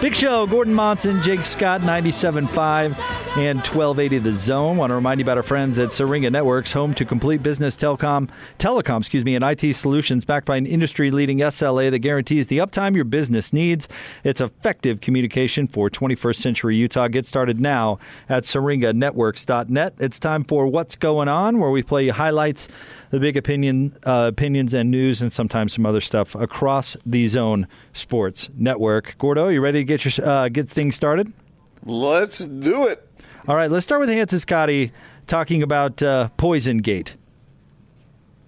Big Show, Gordon Monson, Jake Scott, 97.5 and 1280 The Zone. Want to remind you about our friends at Syringa Networks, home to complete business telecom, telecom, excuse me, and IT solutions backed by an industry-leading SLA that guarantees the uptime your business needs. It's effective communication for 21st century Utah. Get started now at syringanetworks.net. It's time for What's Going On, where we play highlights the big opinion, uh, opinions and news, and sometimes some other stuff across the Zone Sports Network. Gordo, you ready to get your uh, get things started? Let's do it. All right, let's start with Hans and Scotty talking about uh, Poison Gate.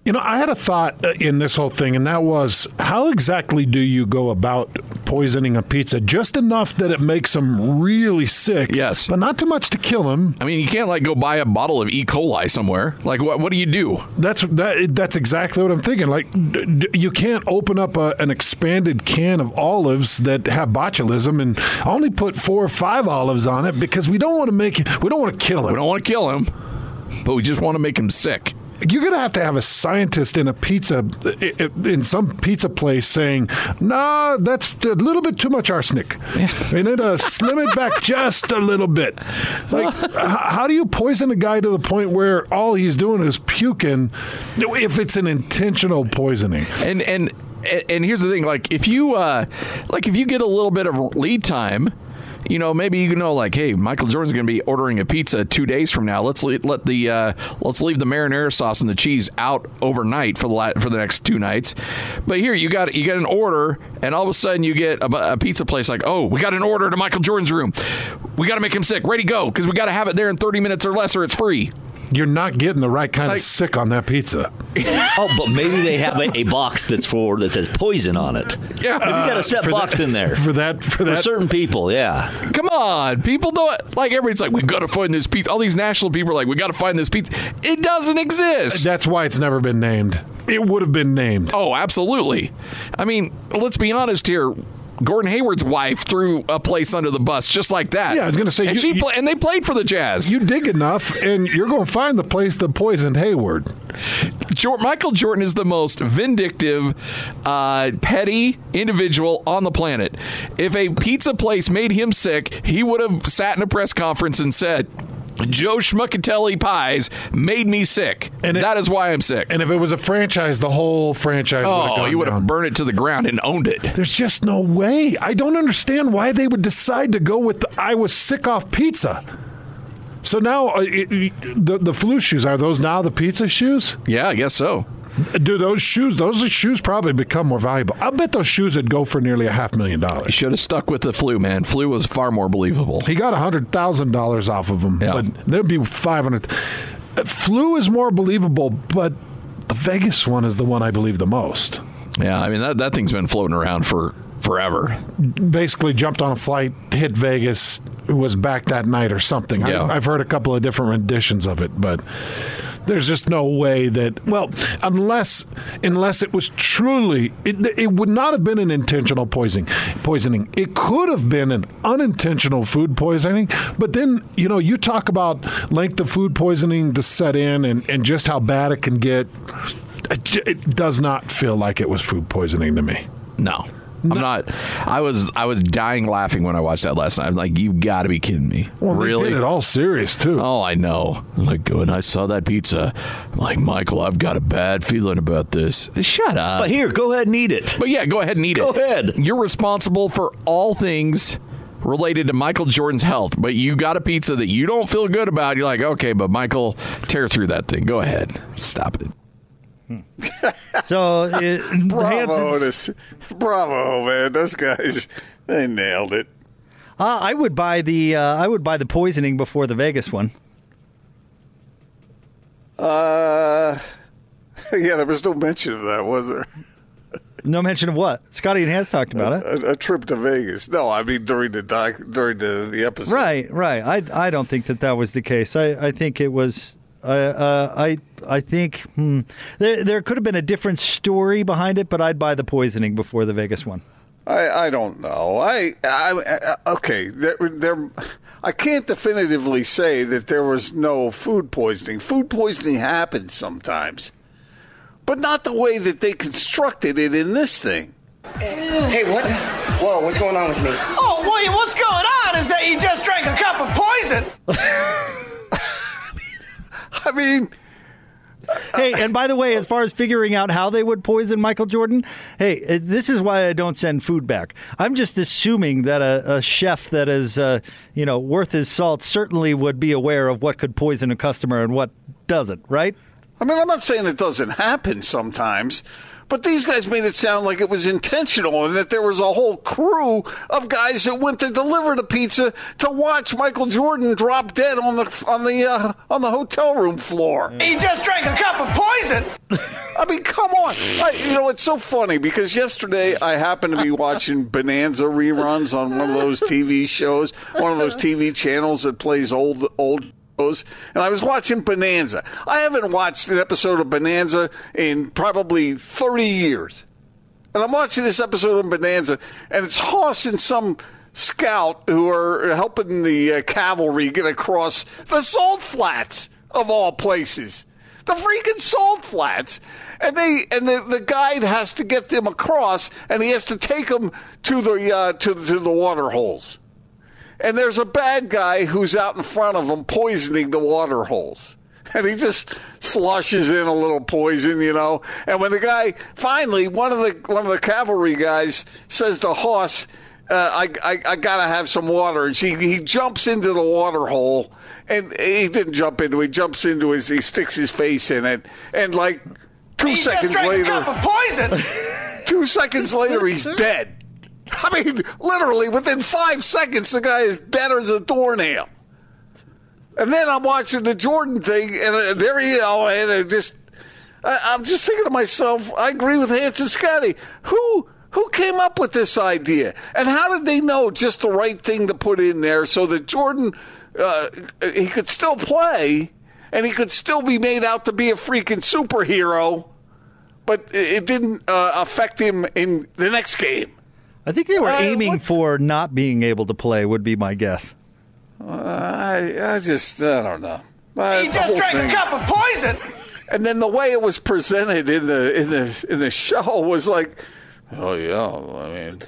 You know, I had a thought uh, in this whole thing, and that was how exactly do you go about poisoning a pizza? Just enough that it makes them really sick. Yes. But not too much to kill them. I mean, you can't like go buy a bottle of E. coli somewhere. Like, what? What do you do? That's that. That's exactly what I'm thinking. Like, d- d- you can't open up a, an expanded can of olives that have botulism and only put four or five olives on it because we don't want to make we don't want to kill him. We don't want to kill him, but we just want to make him sick. You're gonna have to have a scientist in a pizza in some pizza place saying, "No, that's a little bit too much arsenic. We need to slim it back just a little bit." Like, h- how do you poison a guy to the point where all he's doing is puking? If it's an intentional poisoning, And and and here's the thing: like, if you uh, like, if you get a little bit of lead time. You know, maybe you can know, like, hey, Michael Jordan's going to be ordering a pizza two days from now. Let's le- let the uh, let's leave the marinara sauce and the cheese out overnight for the la- for the next two nights. But here, you got you get an order, and all of a sudden you get a, a pizza place like, oh, we got an order to Michael Jordan's room. We got to make him sick. Ready go because we got to have it there in 30 minutes or less, or it's free. You're not getting the right kind Like- of sick on that pizza. Oh, but maybe they have a, a box that's for that says poison on it. Yeah. Maybe you got a set uh, box that- in there for that for for that certain people. Yeah, Come on, people know it. Like everybody's like, we got to find this pizza. All these national people are like, we got to find this pizza. It doesn't exist. That's why it's never been named. It would have been named. oh, absolutely. I mean, let's be honest here. Gordon Hayward's wife threw a place under the bus just like that. Yeah, I was gonna say, and you- she you- and they played for the Jazz. You dig enough, and you're going to find the place that poisoned Hayward. Jor- Michael Jordan is the most vindictive, uh, petty individual on the planet. If a pizza place made him sick, he would have sat in a press conference and said, Joe Schmuckatelli pies made me sick. And it- that is why I'm sick. And if it was a franchise, the whole franchise would have oh, gone you would have burned it to the ground and owned it. There's just no way. I don't understand why they would decide to go with the I was sick off pizza. So now uh, it, it- the the flu shoes are those now the pizza shoes? Yeah, I guess so. Do those shoes? Those shoes probably become more valuable. I bet those shoes would go for nearly a half million You dollars. should have stuck with the flu, man. Flu was far more believable. He got a hundred thousand dollars off of them, Yeah. but there'd be five hundred. Flu is more believable, but the Vegas one is the one I believe the most. Yeah, I mean that that thing's been floating around for forever. basically jumped on a flight, hit Vegas, was back that night or something. Yeah. I, I've heard a couple of different renditions of it, but there's just no way that well, unless unless it was truly, it, it would not have been an intentional poisoning. Poisoning. It could have been an unintentional food poisoning, but then you know you talk about length of food poisoning to set in and, and just how bad it can get. It, it does not feel like it was food poisoning to me. No. I'm not. I was I was dying laughing when I watched that last night. I'm like, you got to be kidding me! Well, really? they did it all serious too. Oh, I know. I was like, when I saw that pizza, I'm like, Michael, I've got a bad feeling about this. Shut up. but here, go ahead and eat it. But yeah, go ahead and eat Go it. Go ahead. You're responsible for all things related to Michael Jordan's health, but you got a pizza that you don't feel good about. You're like, okay, but Michael, tear through that thing. Go ahead. Stop it. So, it, Bravo, Hanson's- this, bravo, man! Those guys, they nailed it. Uh, I would buy the uh, I would buy the poisoning before the Vegas one. Uh, yeah, there was no mention of that, was there? No mention of what? Scotty and Hans talked about it. A, a trip to Vegas. No, I mean during the doc, during the, the episode. Right, right. I, I don't think that that was the case. I, I think it was. Uh, uh, I I think hmm, there there could have been a different story behind it, but I'd buy the poisoning before the Vegas one. I, I don't know. I, I, I okay. There, there, I can't definitively say that there was no food poisoning. Food poisoning happens sometimes, but not the way that they constructed it in this thing. Hey, what? Whoa, what's going on with me? Oh, William, what's going on is that you just drank a cup of poison. I mean, hey, and by the way, as far as figuring out how they would poison Michael Jordan, hey, uh, this is why I don't send food back. I'm just assuming that a, a chef that is, uh, you know, worth his salt certainly would be aware of what could poison a customer and what doesn't, right? I mean, I'm not saying it doesn't happen sometimes, but these guys made it sound like it was intentional and that there was a whole crew of guys that went to deliver the pizza to watch Michael Jordan drop dead on the on the uh, on the hotel room floor. He just drank a cup of poison. I mean, come on. I, you know, it's so funny because yesterday I happened to be watching Bonanza reruns on one of those TV shows, one of those TV channels that plays old old shows, and I was watching Bonanza. I haven't watched an episode of Bonanza in probably 30 years. And I'm watching this episode of Bonanza, and it's Hoss and some scout who are helping the uh, cavalry get across the salt flats of all places. The freaking salt flats. And they and the, the guide has to get them across, and he has to take them to the uh, to, to the water holes. And there's a bad guy who's out in front of him poisoning the water holes. And he just slushes in a little poison, you know. And when the guy finally, one of the one of the cavalry guys says to Hoss, uh, I, I, I gotta have some water. And she, he jumps into the water hole, and he didn't jump into. He jumps into his, he sticks his face in it, and like two You seconds later, a cup of poison. two seconds later, he's dead. I mean, literally within five seconds, the guy is dead as a doornail. And then I'm watching the Jordan thing, and uh, there you know, and it just, I, I'm just thinking to myself, I agree with Hans and Scotty. Who who came up with this idea, and how did they know just the right thing to put in there so that Jordan uh, he could still play, and he could still be made out to be a freaking superhero, but it it didn't uh, affect him in the next game. I think they were Uh, aiming what's- for not being able to play, would be my guess. I, I just, I don't know. Uh, You the just drank thing- a cup of poison. And then the way it was presented in the in the in the show was like, oh yeah, I mean,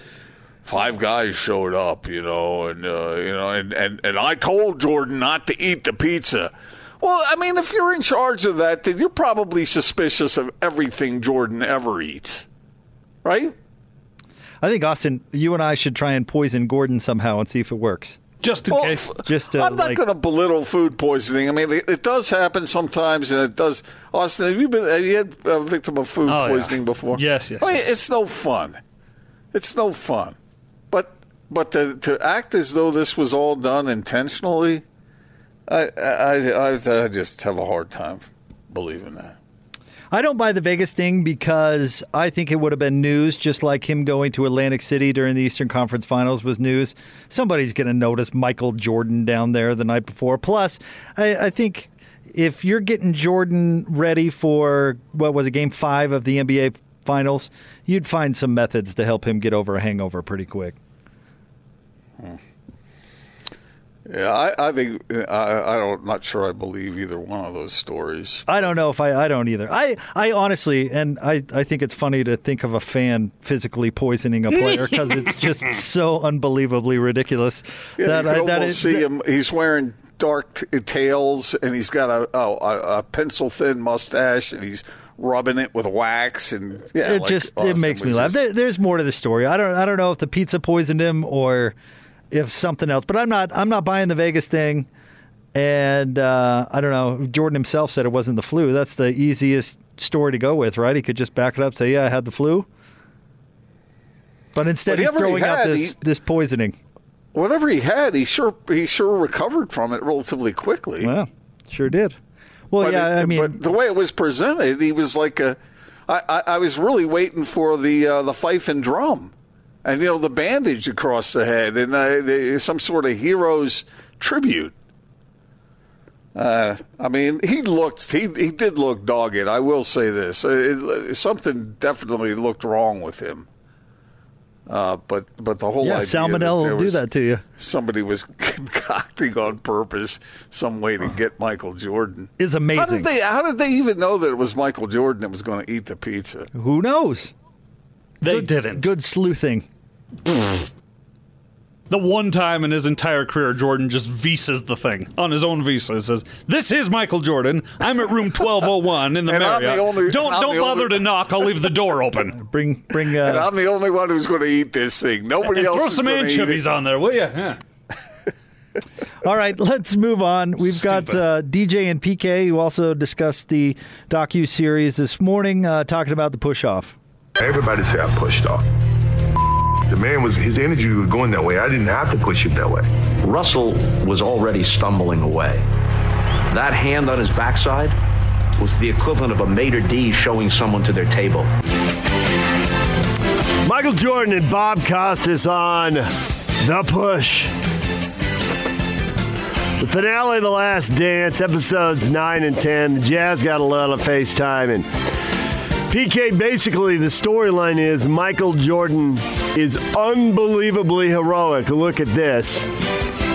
five guys showed up, you know, and uh, you know, and, and and I told Jordan not to eat the pizza. Well, I mean, if you're in charge of that, then you're probably suspicious of everything Jordan ever eats, right? I think Austin, you and I should try and poison Gordon somehow and see if it works. Just in Well, case. Just to, I'm not like- going to belittle food poisoning. I mean, it, it does happen sometimes, and it does. Austin, have you been? Have you had a victim of food Oh, yeah. poisoning before? Yes, yes, I mean, yes. it's no fun. It's no fun. But but to to act as though this was all done intentionally, I I I, I just have a hard time believing that. I don't buy the Vegas thing because I think it would have been news, just like him going to Atlantic City during the Eastern Conference Finals was news. Somebody's going to notice Michael Jordan down there the night before. Plus, I, I think if you're getting Jordan ready for what was it, Game Five of the NBA Finals, you'd find some methods to help him get over a hangover pretty quick. Eh. Yeah, I, I think I I don't not sure I believe either one of those stories. I don't know if I, I don't either. I, I honestly, and I, I think it's funny to think of a fan physically poisoning a player because it's just so unbelievably ridiculous. Yeah, that you I, that almost see that- him. He's wearing dark t- tails, and he's got a, a, a, pencil thin mustache, and he's rubbing it with wax, and yeah, it like just it makes me laugh. just- There, there's more to the story. I don't I don't know if the pizza poisoned him or if something else, but I'm not I'm not buying the Vegas thing. And uh, I don't know. Jordan himself said it wasn't the flu. That's the easiest story to go with, right? He could just back it up, say, "Yeah, I had the flu." But instead, he's Whatever he throwing out this he- this poisoning. Whatever he had, he sure he sure recovered from it relatively quickly. Well, sure did. Well, But yeah, it- I mean- but the way it was presented, he was like a. I, I, I was really waiting for the uh, the fife and drum, and you know the bandage across the head, and uh, the, some sort of hero's tribute. Uh, I mean, he looked he he did look dogged. I will say this: Uh, it, something definitely looked wrong with him. Uh, but but the whole Yeah, idea salmonella will do that to you. Somebody was concocting on purpose some way to get Michael Jordan. Is How amazing. did they? How did they even know that it was Michael Jordan that was going to eat the pizza? Who knows? They Good- didn't. Good sleuthing. The one time in his entire career, Jordan just visas the thing on his own visa. It says, "This is Michael Jordan. I'm at room 1201 in the And I'm the Marriott. only- don't don't the bother only- to knock. I'll leave the door open. Bring bring. And Uh, I'm the only one who's going to eat this thing. Nobody And else. throw is some anchovies on there, will you? Yeah. all right, let's move on. We've got uh, DJ and PK who also discussed the docu series this morning, uh, talking about the push off. Everybody said I pushed off. The man was his energy was going that way. I didn't have to push him that way. Russell was already stumbling away. That hand on his backside was the equivalent of a maitre d' showing someone to their table. Michael Jordan and Bob Costas on The Push. The finale of The Last Dance, episodes 9 and 10. The Jazz got a lot of FaceTime. And PK, basically, the storyline is Michael Jordan is unbelievably heroic. Look at this.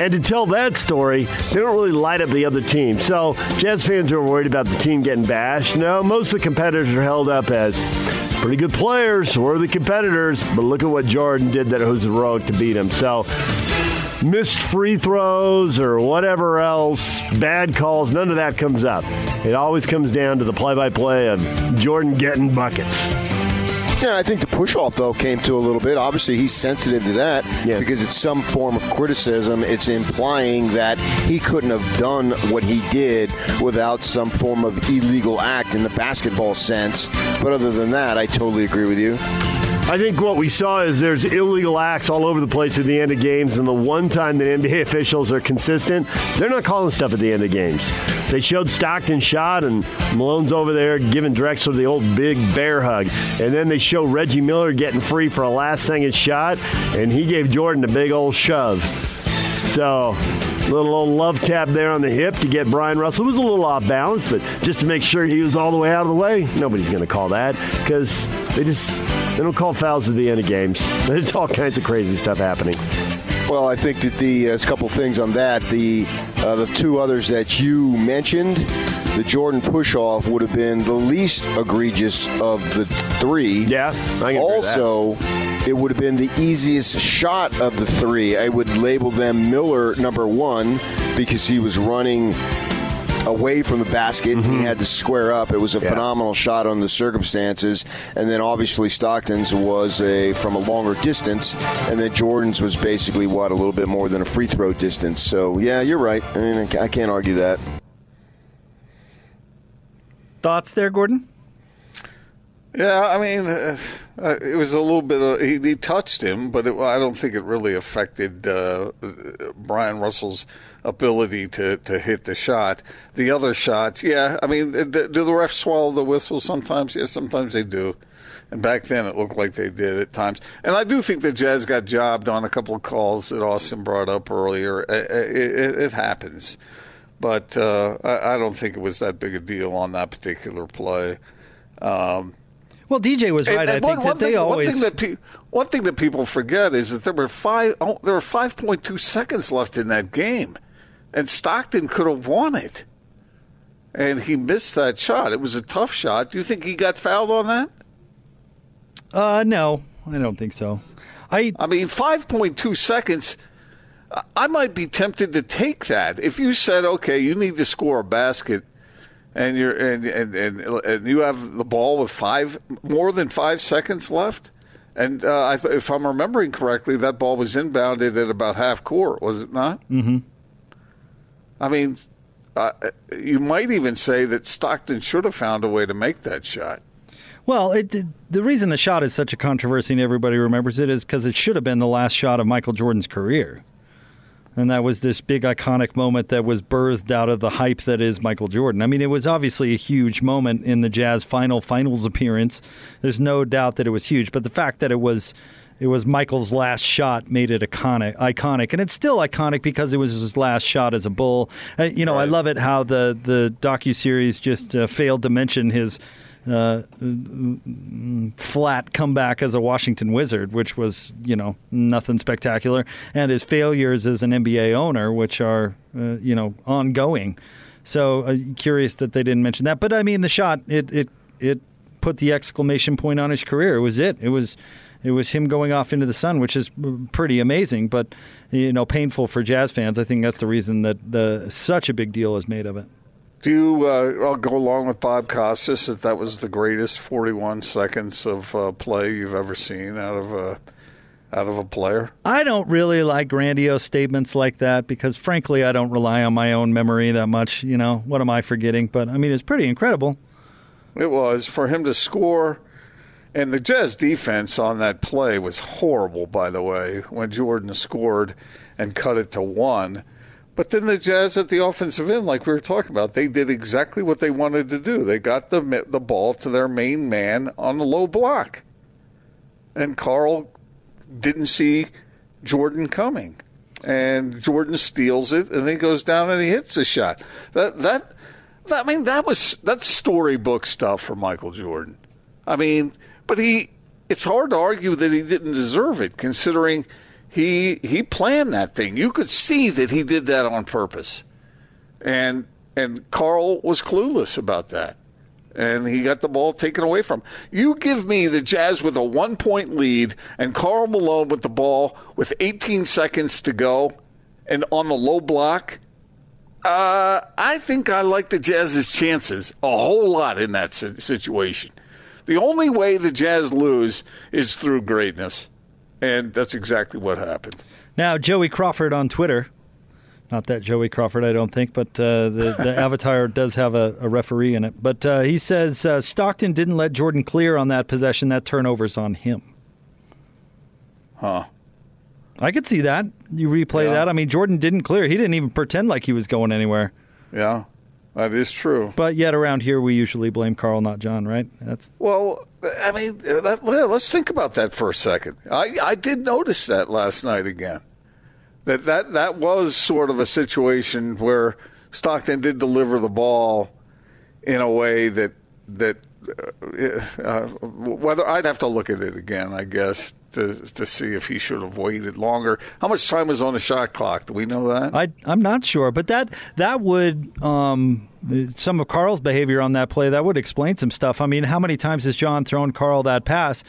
And to tell that story, they don't really light up the other team. So, Jazz fans are worried about the team getting bashed. No, most of the competitors are held up as pretty good players, worthy competitors, but look at what Jordan did that was heroic to beat him. So, missed free throws or whatever else, bad calls, none of that comes up. It always comes down to the play by play of Jordan getting buckets. Yeah, I think the push off though came to a little bit. Obviously, he's sensitive to that because it's some form of criticism. It's implying that he couldn't have done what he did without some form of illegal act in the basketball sense. But other than that, I totally agree with you. I think what we saw is there's illegal acts all over the place at the end of games, and the one time that NBA officials are consistent, they're not calling stuff at the end of games. They showed Stockton shot, and Malone's over there giving Drexler the old big bear hug. And then they show Reggie Miller getting free for a last second shot, and he gave Jordan a big old shove. So, little old love tap there on the hip to get Bryon Russell. It was a little off balance, but just to make sure he was all the way out of the way, nobody's going to call that because they just they don't call fouls at the end of games. There's all kinds of crazy stuff happening. Well, I think that the uh, a couple things on that. The uh, the two others that you mentioned, the Jordan push off would have been the least egregious of the three. Yeah, I can agree with also. It would have been the easiest shot of the three. I would label them Miller number one because he was running away from the basket and he mm-hmm. had to square up. It was a phenomenal shot on the circumstances. And then obviously Stockton's was a from a longer distance, and then Jordan's was basically what a little bit more than a free throw distance. So yeah, you're right. I mean, I can't argue that. Thoughts there, Gordon? Yeah, I mean, uh, uh, it was a little bit. Of, he, he touched him, but it, I don't think it really affected uh, Bryon Russell's ability to, to hit the shot. The other shots, yeah. I mean, do the refs swallow the whistle sometimes? Yes, sometimes they do. And back then, it looked like they did at times. And I do think the Jazz got jobbed on a couple of calls that Austin brought up earlier. It, it, it happens, but uh, I, I don't think it was that big a deal on that particular play. Um, Well, DJ was right. and I one, think one that they thing, always. One thing that, pe- one thing that people forget is that there were five. Oh, there were five point two seconds left in that game, and Stockton could have won it, and he missed that shot. It was a tough shot. Do you think he got fouled on that? Uh, no, I don't think so. I I mean, five point two seconds. I might be tempted to take that if you said, "Okay, you need to score a basket." And you're and, and, and, and you have the ball with five more than five seconds left, and uh, I, if I'm remembering correctly, that ball was inbounded at about half court, was it not? Mm-hmm. I mean, uh, you might even say that Stockton should have found a way to make that shot. Well, it, it- the reason the shot is such a controversy and everybody remembers it is because it should have been the last shot of Michael Jordan's career. And that was this big iconic moment that was birthed out of the hype that is Michael Jordan. I mean, it was obviously a huge moment in the Jazz final finals appearance. There's no doubt that it was huge, but the fact that it was it was Michael's last shot made it iconic, iconic, and it's still iconic because it was his last shot as a Bull. Uh, you know, I love it how the the docu series just uh, failed to mention his uh, flat comeback as a Washington Wizard, which was you know nothing spectacular, and his failures as an NBA owner, which are uh, you know ongoing. So uh, curious that they didn't mention that, but I mean the shot it it it put the exclamation point on his career. It was it. It was it was him going off into the sun, which is pretty amazing, but you know painful for Jazz fans. I think that's the reason that the such a big deal is made of it. Do you uh, I'll go along with Bob Costas that that was the greatest 41 seconds of uh, play you've ever seen out of a out of a player? I don't really like grandiose statements like that because, frankly, I don't rely on my own memory that much. You know, what am I forgetting? But I mean, it's pretty incredible. It was for him to score, and the Jazz defense on that play was horrible. By the way, when Jordan scored and cut it to one. But then the Jazz at the offensive end, like we were talking about, they did exactly what they wanted to do. They got the the ball to their main man on the low block, and Karl didn't see Jordan coming, and Jordan steals it, and then goes down and he hits a shot. That that, that I mean, that was that's storybook stuff for Michael Jordan. I mean, but he, it's hard to argue that he didn't deserve it, considering he he planned that thing. You could see that he did that on purpose, and and Karl was clueless about that, and he got the ball taken away from. You give me the Jazz with a one point lead, and Karl Malone with the ball with 18 seconds to go, and on the low block. Uh, I think I like the Jazz's chances a whole lot in that situation. The only way the Jazz lose is through greatness. And that's exactly what happened. Now, Joey Crawford on Twitter. Not that Joey Crawford, I don't think, but uh, the, the avatar does have a, a, referee in it. But uh, he says uh, Stockton didn't let Jordan clear on that possession. That turnover's on him. Huh. I could see that. You replay Yeah. that. I mean, Jordan didn't clear. He didn't even pretend like he was going anywhere. Yeah, that is true. But yet, around here, we usually blame Karl, not John, right? That's Well, I mean, that, let's think about that for a second. I, I did notice that last night again. That, that that was sort of a situation where Stockton did deliver the ball in a way that that uh, whether I'd have to look at it again, I guess, to to see if he should have waited longer. How much time was on the shot clock? Do we know that? I I'm not sure, but that that would um, some of Karl's behavior on that play that would explain some stuff. I mean, how many times has John thrown Karl that pass?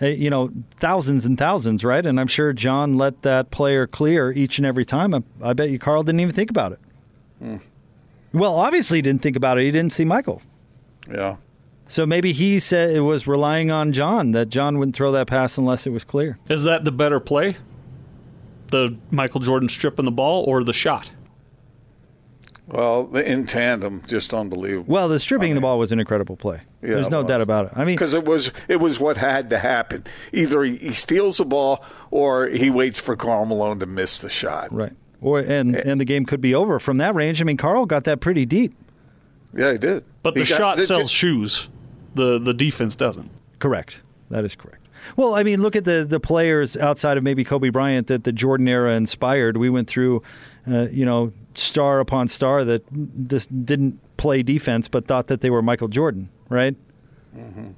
Uh, You know, thousands and thousands, right? And I'm sure John let that player clear each and every time. I, I bet you Karl didn't even think about it. Hmm. Well, obviously he didn't think about it. He didn't see Michael. Yeah. So maybe he said it was relying on John that John wouldn't throw that pass unless it was clear. Is that the better play? The Michael Jordan stripping the ball or the shot? Well, in tandem, just unbelievable. Well, the stripping the ball was an incredible play. Yeah, There's no was. doubt about it. I mean, because it was it was what had to happen. Either he, he steals the ball or he waits for Karl Malone to miss the shot. right. Or and eh. and the game could be over from that range. I mean, Karl got that pretty deep. Yeah, he did. But the got- shot sells just- shoes. The the defense doesn't. Correct. That is correct. Well, I mean, look at the the players outside of maybe Kobe Bryant that the Jordan era inspired. We went through, uh, you know, star upon star that just didn't play defense but thought that they were Michael Jordan, right? Mm-hmm.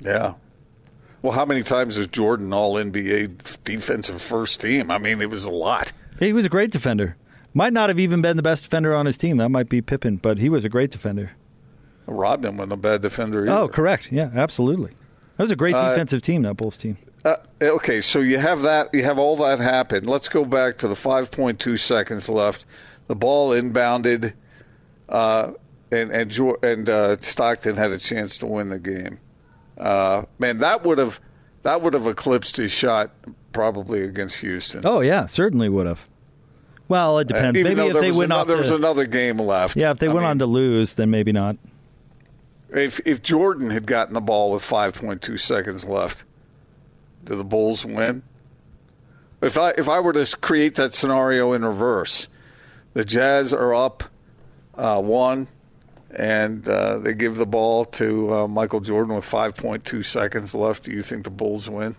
Yeah. Well, how many times was Jordan all NBA defensive first team? I mean, it was a lot. He was a great defender. Might not have even been the best defender on his team. That might be Pippen, but he was a great defender. Rodman wasn't a bad defender either. Oh, correct. Yeah, absolutely. That was a great Uh, defensive team, that Bulls team. Uh, okay, so you have that. You have all that happen. Let's go back to the 5.2 seconds left. The ball inbounded, uh, and and and uh, Stockton had a chance to win the game. Uh, man, that would have that would have eclipsed his shot probably against Houston. Oh yeah, certainly would have. Well, it depends. Uh, maybe if they went ano- off there was another game left. Yeah, if they I went mean, on to lose, then maybe not. If if Jordan had gotten the ball with 5.2 seconds left, do the Bulls win? If I if I were to create that scenario in reverse, the Jazz are up uh, one, and uh, they give the ball to uh, Michael Jordan with 5.2 seconds left. Do you think the Bulls win?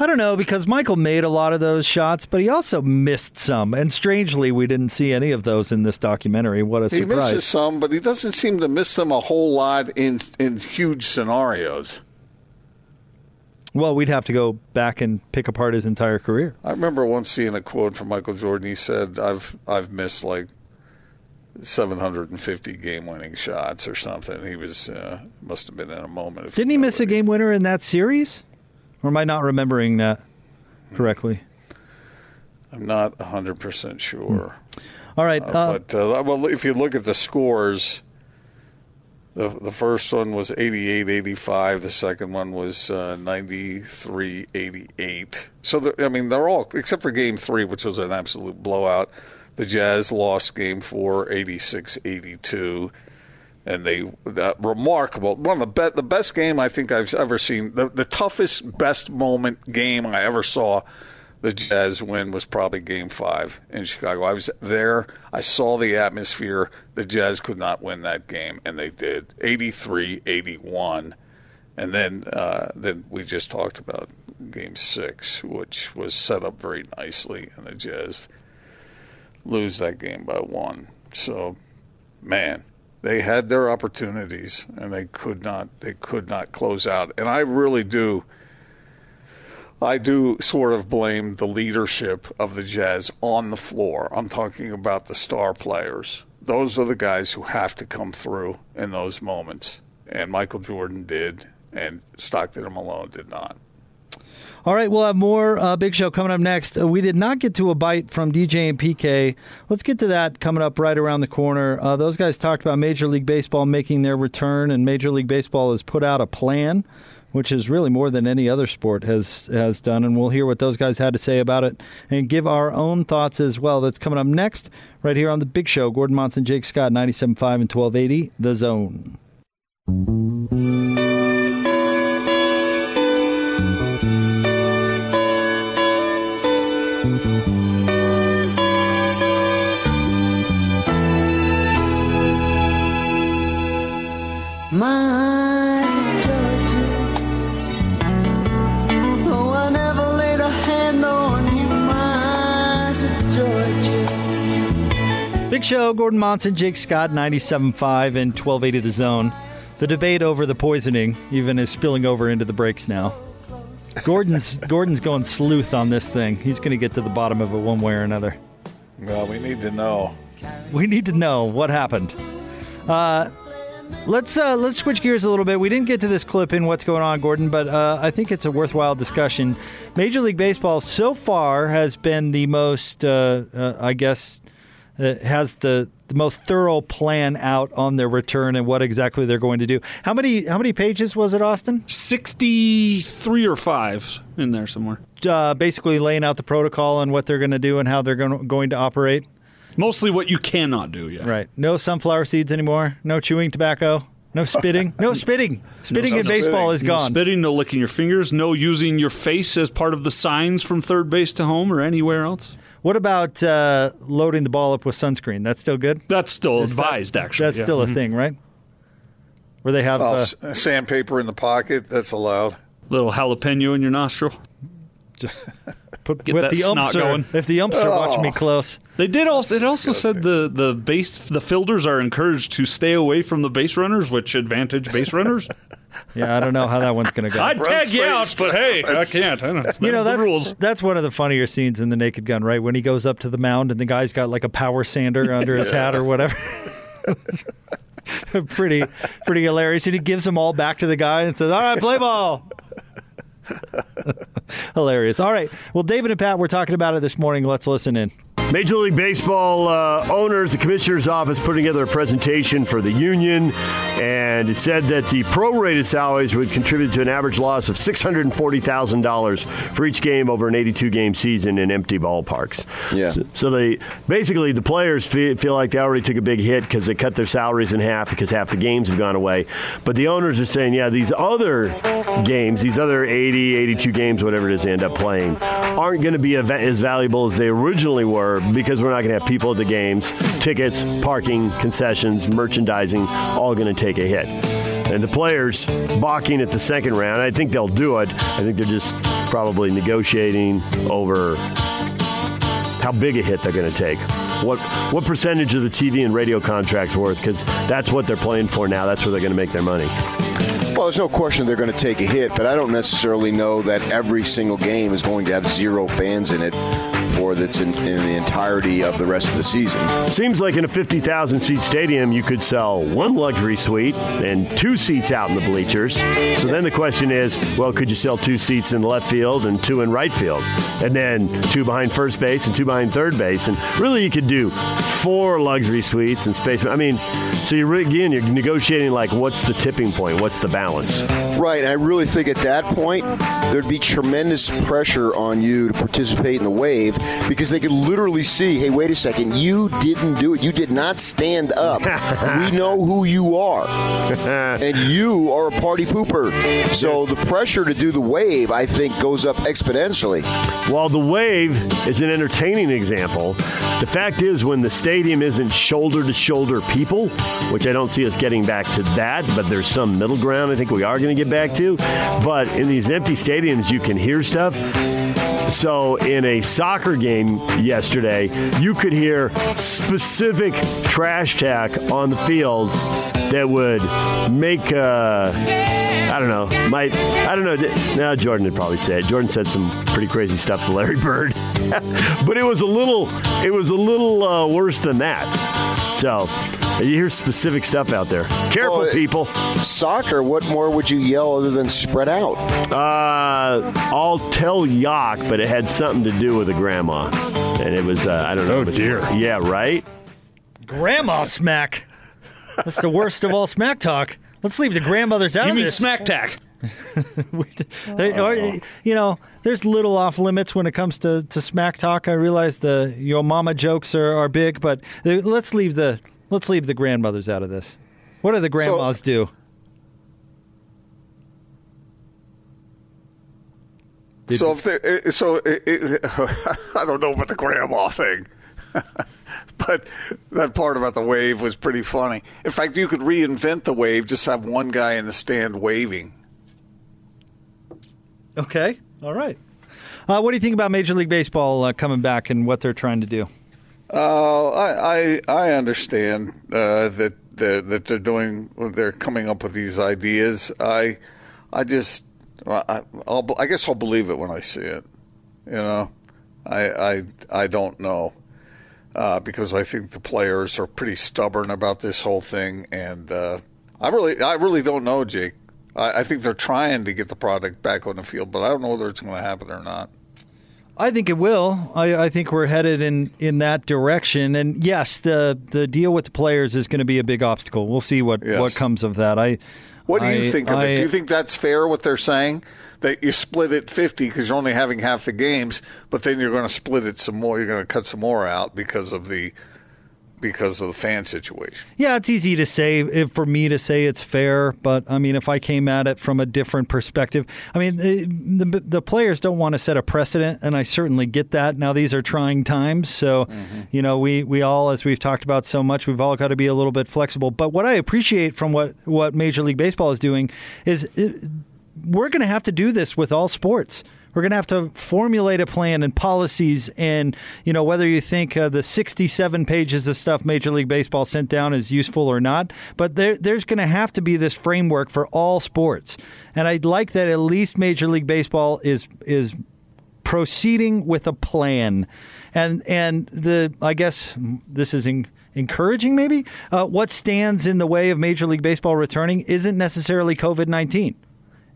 I don't know because Michael made a lot of those shots, but he also missed some. And strangely, we didn't see any of those in this documentary. What a He surprise! He misses some, but he doesn't seem to miss them a whole lot in in huge scenarios. Well, we'd have to go back and pick apart his entire career. I remember once seeing a quote from Michael Jordan. He said, "I've I've missed like 750 game-winning shots or something." He was uh, must have been in a moment. Of Didn't he miss a game winner in that series? Or am I not remembering that correctly? I'm not 100 percent sure. All right. Uh, Uh, but uh, well, if you look at the scores, the the first one was 88-85. The second one was uh, 93-88. So I mean, they're all except for Game Three, which was an absolute blowout. The Jazz lost Game Four, 86-82. And they remarkable one of the be, the best game I think I've ever seen. The the toughest, best moment game I ever saw the Jazz win was probably game five in Chicago. I was there. I saw the atmosphere. The Jazz could not win that game, and they did 83 81. And then, uh, then we just talked about game six, which was set up very nicely, and the Jazz lose that game by one. So, man, they had their opportunities, and they could not. They could not close out. And I really do. I do sort of blame the leadership of the Jazz on the floor. I'm talking about the star players. Those are the guys who have to come through in those moments. And Michael Jordan did, and Stockton and Malone did not. All right, we'll have more uh, Big Show coming up next. Uh, we did not get to a bite from DJ and PK. Let's get to that coming up right around the corner. Uh, those guys talked about Major League Baseball making their return, and Major League Baseball has put out a plan, which is really more than any other sport has has done. And we'll hear what those guys had to say about it and give our own thoughts as well. That's coming up next, right here on the Big Show. Gordon Monson, Jake Scott, 97.5 and 1280, The Zone. Big Show, Gordon Monson, Jake Scott, 97.5 and 1280 The Zone. The debate over the poisoning even is spilling over into the breaks now. Gordon's Gordon's going sleuth on this thing. He's going to get to the bottom of it one way or another. Well, we need to know. We need to know what happened. Uh, let's uh, let's switch gears a little bit. We didn't get to this clip in what's going on, Gordon, but uh, I think it's a worthwhile discussion. Major League Baseball so far has been the most, uh, uh, I guess, has the the most thorough plan out on their return and what exactly they're going to do. How many how many pages was it, Austin? Sixty three or five in there somewhere. Uh, basically laying out the protocol and what they're going to do and how they're going going to operate. Mostly what you cannot do. Yeah. Right. No sunflower seeds anymore. No chewing tobacco. No spitting. No spitting. Spitting in baseball is No gone. spitting, no licking your fingers, no using your face as part of the signs from third base to home or anywhere else. What about uh, loading the ball up with sunscreen? That's still good. That's still Is that- advised, actually. That's yeah. still a Mhm. thing, right? Where they have Well, uh, sandpaper in the pocket, that's allowed. Little jalapeno in your nostril. Just put Get with that the snot umps are, going. if the umps are watching me Oh. close. They did also. It also said the the base the fielders are encouraged to stay away from the base runners, which advantage base runners. Yeah, I don't know how that one's going to go. I'd tag you out, but hey, I can't. I don't know. That's you know the that's rules. that's one of the funnier scenes in the Naked Gun, right? When he goes up to the mound and the guy's got like a power sander under his hat or whatever. pretty, pretty hilarious. And he gives them all back to the guy and says, "All right, play ball." hilarious. All right. Well, David and Pat, we're talking about it this morning. Let's listen in. Major League Baseball uh, owners, the commissioner's office put together a presentation for the union, and it said that the prorated salaries would contribute to an average loss of $640,000 for each game over an 82 game season in empty ballparks. Yeah. So, so they basically, the players feel, feel like they already took a big hit because they cut their salaries in half because half the games have gone away. But the owners are saying, yeah, these other games, these other 80, 82 games, whatever it is they end up playing, aren't going to be as valuable as they originally were because we're not going to have people at the games, tickets, parking, concessions, merchandising, all going to take a hit. And the players balking at the second round, I think they'll do it. I think they're just probably negotiating over how big a hit they're going to take. What what percentage of the TV and radio contracts worth? Because that's what they're playing for now. That's where they're going to make their money. Well, there's no question they're going to take a hit, but I don't necessarily know that every single game is going to have zero fans in it for that's in, in the entirety of the rest of the season. Seems like in a 50,000 seat stadium, you could sell one luxury suite and two seats out in the bleachers. So then the question is, well, could you sell two seats in left field and two in right field? And then two behind first base and two behind third base. And really, you could do four luxury suites and space. I mean, so you're again, you're negotiating like what's the tipping point? What's the balance? Right, I really think at that point there'd be tremendous pressure on you to participate in the wave because they could literally see, hey, wait a second, you didn't do it. You did not stand up. we know who you are, and you are a party pooper. So the pressure to do the wave, I think, goes up exponentially. While the wave is an entertaining example, the fact is when the stadium isn't shoulder to shoulder people, which I don't see us getting back to that, but there's some middle ground I think we are going to get back to. But in these empty stadiums, you can hear stuff. So in a soccer game yesterday, you could hear specific trash talk on the field that would make uh, I don't know, might I don't know. Now Jordan would probably say it. Jordan said some pretty crazy stuff to Larry Bird, but it was a little it was a little uh, worse than that. So you hear specific stuff out there. Careful, Well, people. Soccer, what more would you yell other than spread out? Uh, I'll tell Yock, but it had something to do with a grandma, and it was uh, I don't know. Oh dear. Yeah, right. Grandma smack. That's the worst of all smack talk. Let's leave the grandmothers out You of mean this. smack tack? They- or, you know, there's little off limits when it comes to, to smack talk. I realize the your mama jokes are, are big, but the, let's leave the let's leave the grandmothers out of this. What do the grandmas do? So if they, uh, so it, it, I don't know about the grandma thing, but that part about the wave was pretty funny. In fact, you could reinvent the wave, just have one guy in the stand waving. Okay, all right. Uh, what do you think about Major League Baseball uh, coming back and what they're trying to do? Uh, I, I I understand uh, that that that they're doing they're coming up with these ideas. I I just I I'll, I guess I'll believe it when I see it. You know, I I I don't know uh, because I think the players are pretty stubborn about this whole thing, and uh, I really I really don't know, Jake. I, I think they're trying to get the product back on the field, but I don't know whether it's going to happen or not. I think it will. I, I think we're headed in, in that direction. And yes, the the deal with the players is going to be a big obstacle. We'll see what, Yes. what comes of that. I. What do you I- think of it? Do you think that's fair? What they're saying that you split it fifty because you're only having half the games, but then you're going to split it some more. You're going to cut some more out because of the because of the fan situation. Yeah, it's easy to say for me to say it's fair, but I mean, if I came at it from a different perspective, I mean, the, the, the players don't want to set a precedent, and I certainly get that. Now, these are trying times, so mm-hmm. you know, we we all, as we've talked about so much, we've all got to be a little bit flexible. But what I appreciate from what what Major League Baseball is doing is. It, we're going to have to do this with all sports. We're going to have to formulate a plan and policies, and you know whether you think uh, the 67 pages of stuff Major League Baseball sent down is useful or not. But there, there's going to have to be this framework for all sports, and I'd like that at least Major League Baseball is is proceeding with a plan, and and the I guess this is. En- Encouraging, maybe. Uh, what stands in the way of Major League Baseball returning isn't necessarily COVID 19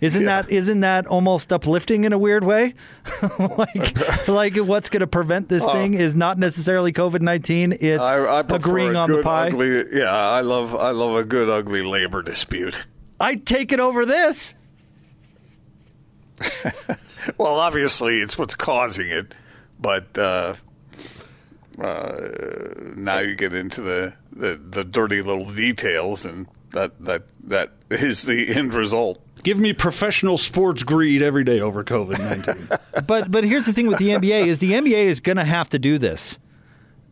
Isn't that isn't that almost uplifting in a weird way? like like what's going to prevent this Oh. thing is not necessarily COVID nineteen. It's I, I agreeing on the pie. Ugly, yeah, I love I love a good ugly labor dispute. I'd take it over this. Well, obviously, it's what's causing it, but uh, uh, now you get into the, the, the dirty little details, and that, that that is the end result. Give me professional sports greed every day over COVID nineteen. but but here's the thing with the NBA is the NBA is going to have to do this.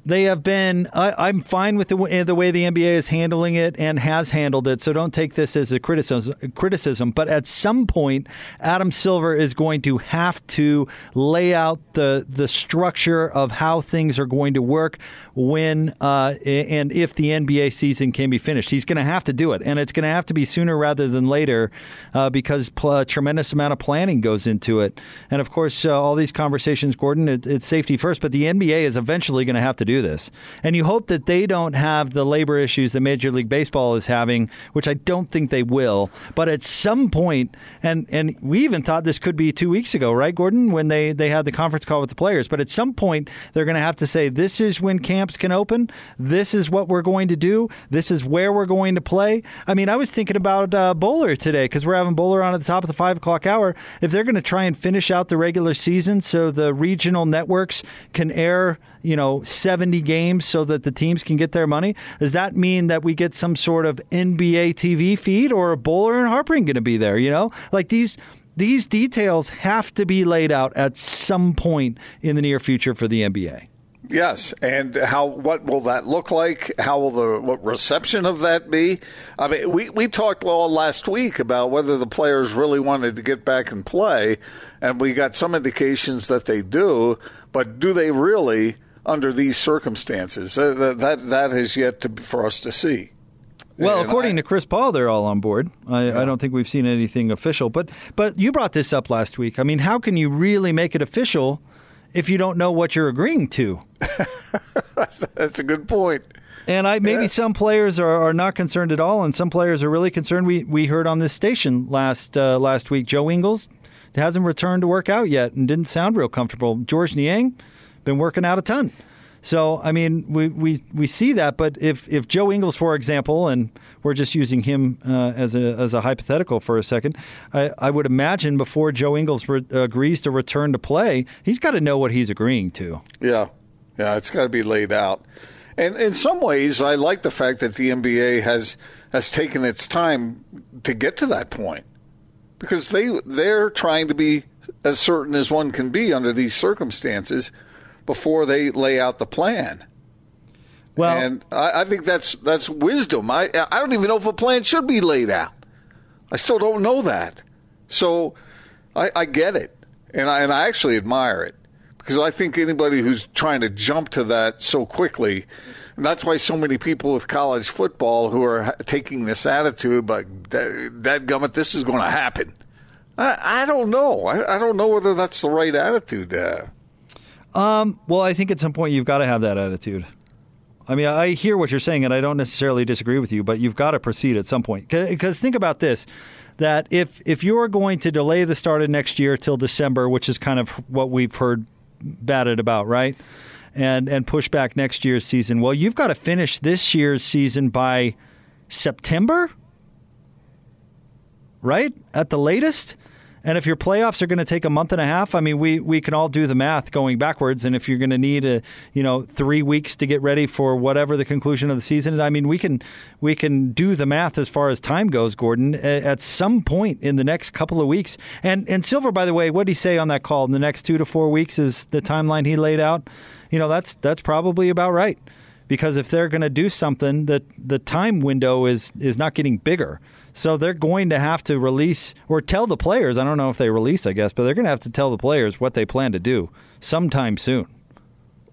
They have been. I, I'm fine with the way, the way the NBA is handling it and has handled it. So don't take this as a criticism. Criticism, but at some point, Adam Silver is going to have to lay out the the structure of how things are going to work when uh, and if the NBA season can be finished. He's going to have to do it, and it's going to have to be sooner rather than later uh, because pl- a tremendous amount of planning goes into it. And of course, uh, all these conversations, Gordon, it, it's safety first, but the NBA is eventually going to have to do this. And you hope that they don't have the labor issues that Major League Baseball is having, which I don't think they will. But at some point, and and we even thought this could be two weeks ago, right, Gordon, when they they had the conference call with the players. But at some point, they're going to have to say, this is when camps can open. This is what we're going to do. This is where we're going to play. I mean, I was thinking about uh, Boler today because we're having Boler on at the top of the five o'clock hour. If they're going to try and finish out the regular season so the regional networks can air you know 70 games so that the teams can get their money does that mean that we get some sort of nba tv feed or are Boler and Harpring going to be there you know like these these details have to be laid out at some point in the near future for the nba Yes, and how what will that look like? How will the what reception of that be? I mean, we we talked all last week about whether the players really wanted to get back and play, and we got some indications that they do, but do they really under these circumstances? Uh, that that, is yet to for us to see. Well, And according to Chris Paul, they're all on board. I, I don't think we've seen anything official, but but you brought this up last week. I mean, how can you really make it official if you don't know what you're agreeing to? that's, that's a good point. And I maybe some players are, are not concerned at all, and some players are really concerned. We we heard on this station last uh, last week, Joe Ingles hasn't returned to work out yet and didn't sound real comfortable. Georges Niang been working out a ton. So I mean, we, we, we see that, but if, if Joe Ingles, for example, and we're just using him uh, as a as a hypothetical for a second, I, I would imagine before Joe Ingles re- agrees to return to play, he's got to know what he's agreeing to. Yeah, yeah, it's got to be laid out. And in some ways, I like the fact that the NBA has has taken its time to get to that point because they they're trying to be as certain as one can be under these circumstances before they lay out the plan. Well, and I, I think that's that's wisdom. I I don't even know if a plan should be laid out. I still don't know that. So I, I get it, and I and I actually admire it because I think anybody who's trying to jump to that so quickly, and that's why so many people with college football who are ha- taking this attitude, but that, that gummit, this is going to happen. I, I don't know. I, I don't know whether that's the right attitude. Uh, Um, well, I think at some point you've got to have that attitude. I mean, I hear what you're saying, and I don't necessarily disagree with you, but you've got to proceed at some point. Because think about this: that if if you're going to delay the start of next year till December, which is kind of what we've heard batted about, right? And and push back next year's season. Well, you've got to finish this year's season by September, right? At the latest. And if your playoffs are going to take a month and a half, I mean, we, we can all do the math going backwards. And if you're going to need a you know three weeks to get ready for whatever the conclusion of the season, I mean, we can we can do the math as far as time goes, Gordon. At some point in the next couple of weeks, and and Silver, by the way, what did he say on that call? In the next two to four weeks is the timeline he laid out. You know, that's that's probably about right. Because if they're going to do something, that the time window is is not getting bigger. So they're going to have to release or tell the players. I don't know if they release, I guess, but they're going to have to tell the players what they plan to do sometime soon.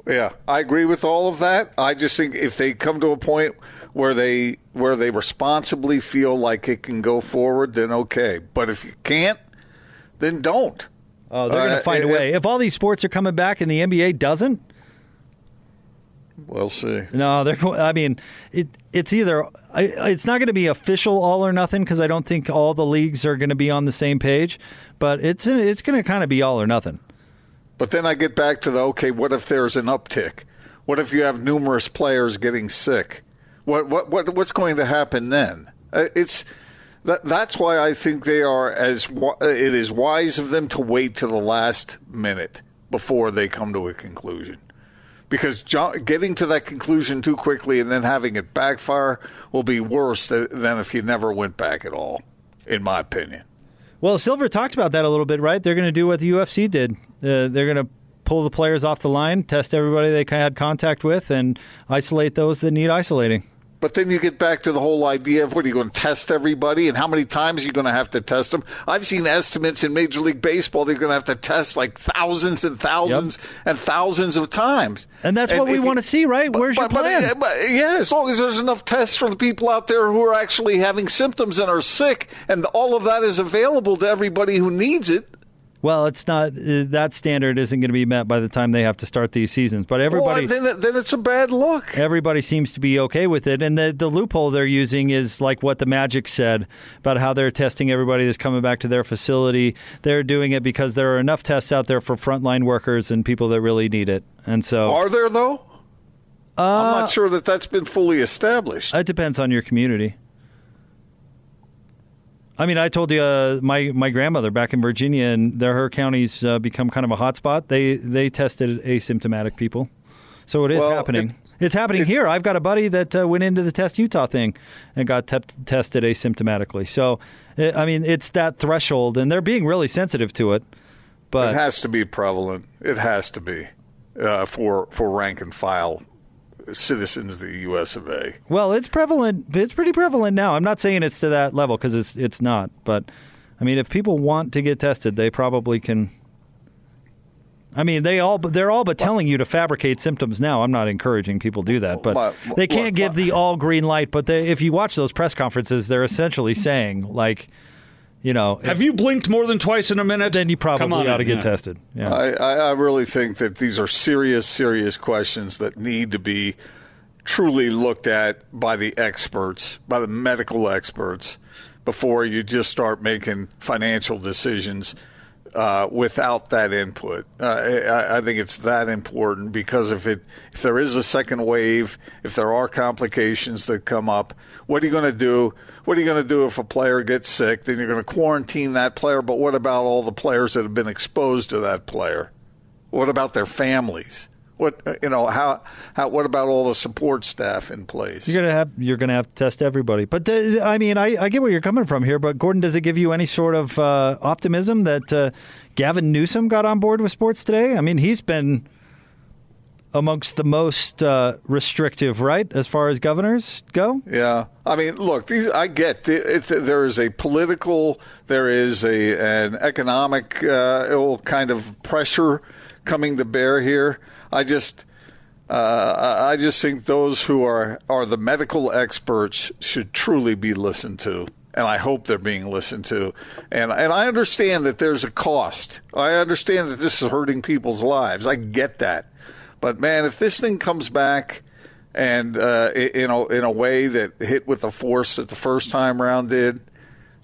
Yeah, I agree with all of that. I just think if they come to a point where they where they responsibly feel like it can go forward, then okay. But if you can't, then don't. Oh, they're going Uh, to find a it- way. If all these sports are coming back and the NBA doesn't, We'll see. No, they're. I mean, it, it's either. It's not going to be official all or nothing because I don't think all the leagues are going to be on the same page. But it's it's going to kind of be all or nothing. But then I get back to the okay. What if there's an uptick? What if you have numerous players getting sick? What what what what's going to happen then? Uh, It's that, that's why I think they are as it is wise of them to wait to the last minute before they come to a conclusion. Because getting to that conclusion too quickly and then having it backfire will be worse than if you never went back at all, in my opinion. Well, Silver talked about that a little bit, right? They're going to do what the UFC did. Uh, they're going to pull the players off the line, test everybody they had contact with, and isolate those that need isolating. But then you get back to the whole idea of what are you going to test everybody and how many times are you going to have to test them? I've seen estimates in Major League Baseball they're going to have to test like thousands and thousands and thousands of times. And that's what we if want to see, right? Where's your plan? But, but, yeah, as long as there's enough tests for the people out there who are actually having symptoms and are sick, and all of that is available to everybody who needs it. Well, it's not uh, that standard isn't going to be met by the time they have to start these seasons. But everybody, well, then, then it's a bad look. everybody seems to be okay with it. And the the loophole they're using is like what the Magic said about how they're testing everybody that's coming back to their facility. They're doing it because there are enough tests out there for frontline workers and people that really need it. And so, Are there though? Uh, I'm not sure that that's been fully established. It depends on your community. I mean, I told you uh, my my grandmother back in Virginia, and there her county's uh, become kind of a hotspot. They they tested asymptomatic people, so it is Well, happening. it's happening here. I've got a buddy that uh, went into the Test Utah thing and got te- tested asymptomatically. So, uh, I mean, it's that threshold, and they're being really sensitive to it. But it has to be prevalent. It has to be uh, for for rank and file citizens of the U.S. of A. Well, it's prevalent. It's pretty prevalent now. I'm not saying it's to that level because it's it's not. But I mean, if people want to get tested, they probably can. I mean, they all they're all but telling you to fabricate symptoms now. I'm not encouraging people to do that, but they can't give the all green light. But they, if you watch those press conferences, they're essentially saying like, you know, Have you blinked more than twice in a minute? Then you probably Come on ought to in, get yeah. tested. Yeah. I, I, I really think that these are serious, serious questions that need to be truly looked at by the experts, by the medical experts, before you just start making financial decisions uh, without that input. Uh, I, I think it's that important because if it if there is a second wave, if there are complications that come up, what are you going to do? What are you going to do if a player gets sick? Then you're going to quarantine that player. But what about all the players that have been exposed to that player? What about their families? What uh, you know? How? How? What about all the support staff in place? You're gonna have you're gonna have to test everybody. But uh, I mean, I, I get where you're coming from here. But Gordon, does it give you any sort of uh, optimism that uh, Gavin Newsom got on board with sports today? I mean, he's been amongst the most uh, restrictive, right, as far as governors go. Yeah, I mean, look, these I get. there is a political, there is a an economic uh, kind of pressure coming to bear here. I just, uh, I just think those who are are the medical experts should truly be listened to. And I hope they're being listened to, and and I understand that there's a cost. I understand that this is hurting people's lives. I get that, but man, if this thing comes back and uh, in a in a way that hit with the force that the first time round did,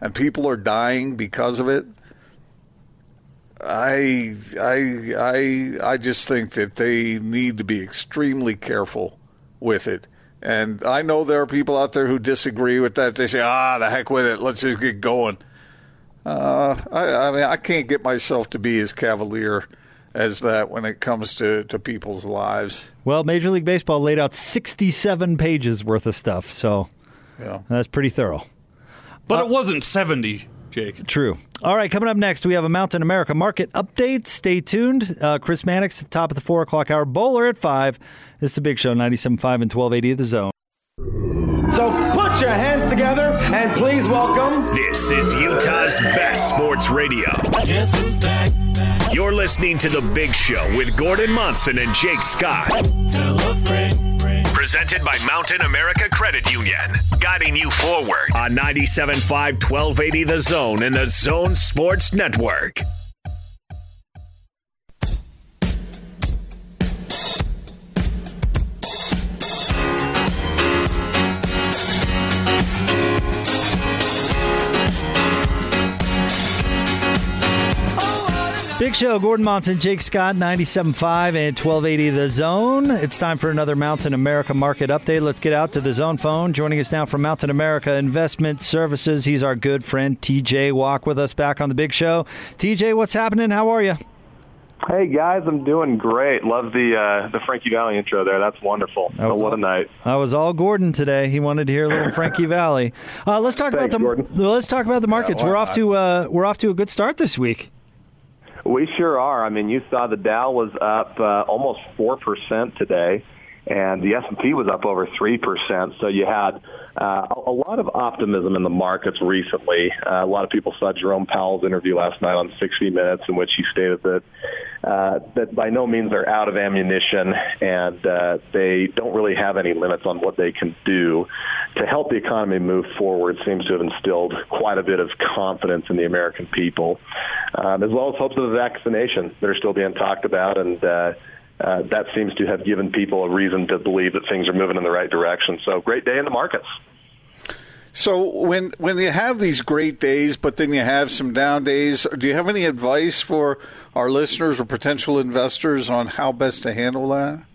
and people are dying because of it. I I I I just think that they need to be extremely careful with it. And I know there are people out there who disagree with that. They say, "Ah, the heck with it. Let's just get going." Uh, I, I mean, I can't get myself to be as cavalier as that when it comes to, to people's lives. Well, Major League Baseball laid out 67 pages worth of stuff, so Yeah. that's pretty thorough. But it wasn't 70, Jake. True. All right, coming up next, we have a Mountain America market update. Stay tuned. Uh, Chris Mannix at the top of the 4 o'clock hour. Boler at 5. It's the big show, 97.5 and 1280 of the zone. So put your hands together and please welcome. This is Utah's best sports radio. You're listening to The Big Show with Gordon Monson and Jake Scott. Presented by Mountain America Credit Union. Guiding you forward on 97.5 1280 The Zone and The Zone Sports Network. Big Show, Gordon Monson, Jake Scott, 97.5 and 1280 The Zone. It's time for another Mountain America market update. Let's get out to the Zone phone. Joining us now from Mountain America Investment Services, he's our good friend TJ Walk with us back on the Big Show. TJ, what's happening? How are you? Hey guys, I'm doing great. Love the uh, the Frankie Valli intro there. That's wonderful. That was oh, what all- a night. I was all Gordon today. He wanted to hear a little Frankie Valli. Uh, let's talk Thanks, about the Gordon. let's talk about the markets. why we're off not? to uh, we're off to a good start this week. We sure are. I mean, you saw the Dow was up uh, almost four percent today, and the S and P was up over three percent. So you had uh, a lot of optimism in the markets recently. Uh, a lot of people saw Jerome Powell's interview last night on 60 Minutes, in which he stated that uh, that by no means they're out of ammunition and uh, they don't really have any limits on what they can do to help the economy move forward. Seems to have instilled quite a bit of confidence in the American people, um, as well as hopes of a vaccination that are still being talked about and. Uh, uh, that seems to have given people a reason to believe that things are moving in the right direction. So, great day in the markets. So when when you have these great days, but then you have some down days, do you have any advice for our listeners or potential investors on how best to handle that?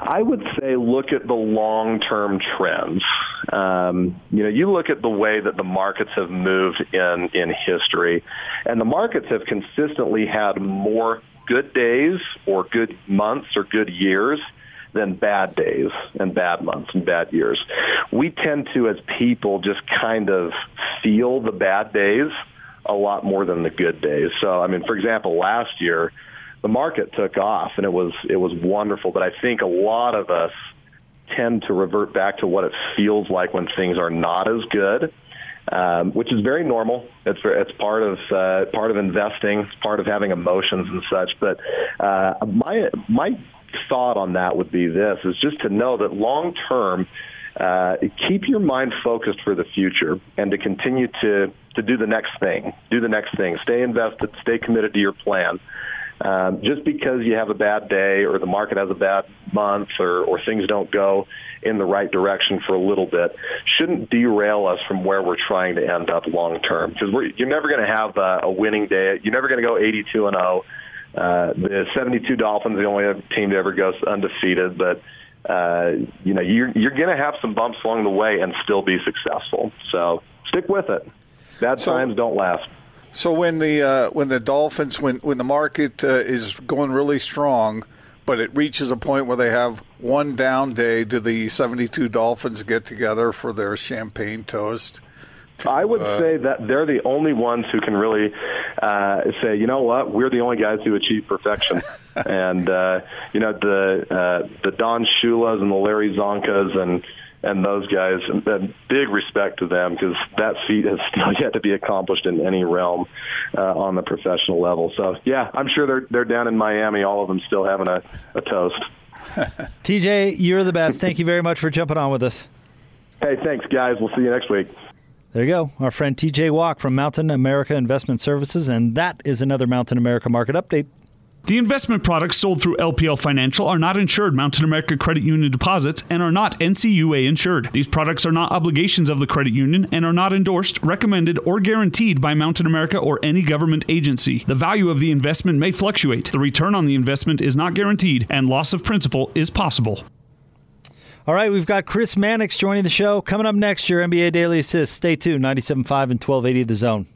I would say look at the long-term trends. Um, you know, you look at the way that the markets have moved in in history, and the markets have consistently had more good days or good months or good years than bad days and bad months and bad years. We tend to, as people, just kind of feel the bad days a lot more than the good days. So, I mean, for example, last year the market took off and it was it was wonderful, but I think a lot of us tend to revert back to what it feels like when things are not as good. Um, which is very normal. It's it's part of uh, part of investing. It's part of having emotions and such. But uh, my my thought on that would be this: is just to know that long term, uh, keep your mind focused for the future, and to continue to to do the next thing. Do the next thing. Stay invested. Stay committed to your plan. Um, just because you have a bad day or the market has a bad month or, or things don't go in the right direction for a little bit shouldn't derail us from where we're trying to end up long term because you're never going to have a, a winning day. You're never going to go 82 and 0. Uh, the 72 Dolphins the only team to ever go undefeated, but uh, you know you're you're going to have some bumps along the way and still be successful. So stick with it. Bad times don't last. So when the uh, when the Dolphins when when the market uh, is going really strong, but it reaches a point where they have one down day, do the seventy two Dolphins get together for their champagne toast? I would uh, say that they're the only ones who can really uh, say, you know what, we're the only guys who achieve perfection. and uh, you know the uh, the Don Shulas and the Larry Csonkas and and those guys, and big respect to them because that feat has still yet to be accomplished in any realm uh, on the professional level. So yeah, I'm sure they're they're down in Miami, all of them still having a, a toast. TJ, you're the best. Thank you very much for jumping on with us. Hey, thanks guys. We'll see you next week. There you go. Our friend TJ Walk from Mountain America Investment Services. And that is another Mountain America market update. The investment products sold through LPL Financial are not insured Mountain America Credit Union deposits and are not NCUA insured. These products are not obligations of the credit union and are not endorsed, recommended, or guaranteed by Mountain America or any government agency. The value of the investment may fluctuate. The return on the investment is not guaranteed, and loss of principal is possible. All right, we've got Chris Mannix joining the show. Coming up next, your NBA Daily Assist. Stay tuned, 97.5 and 1280 The Zone.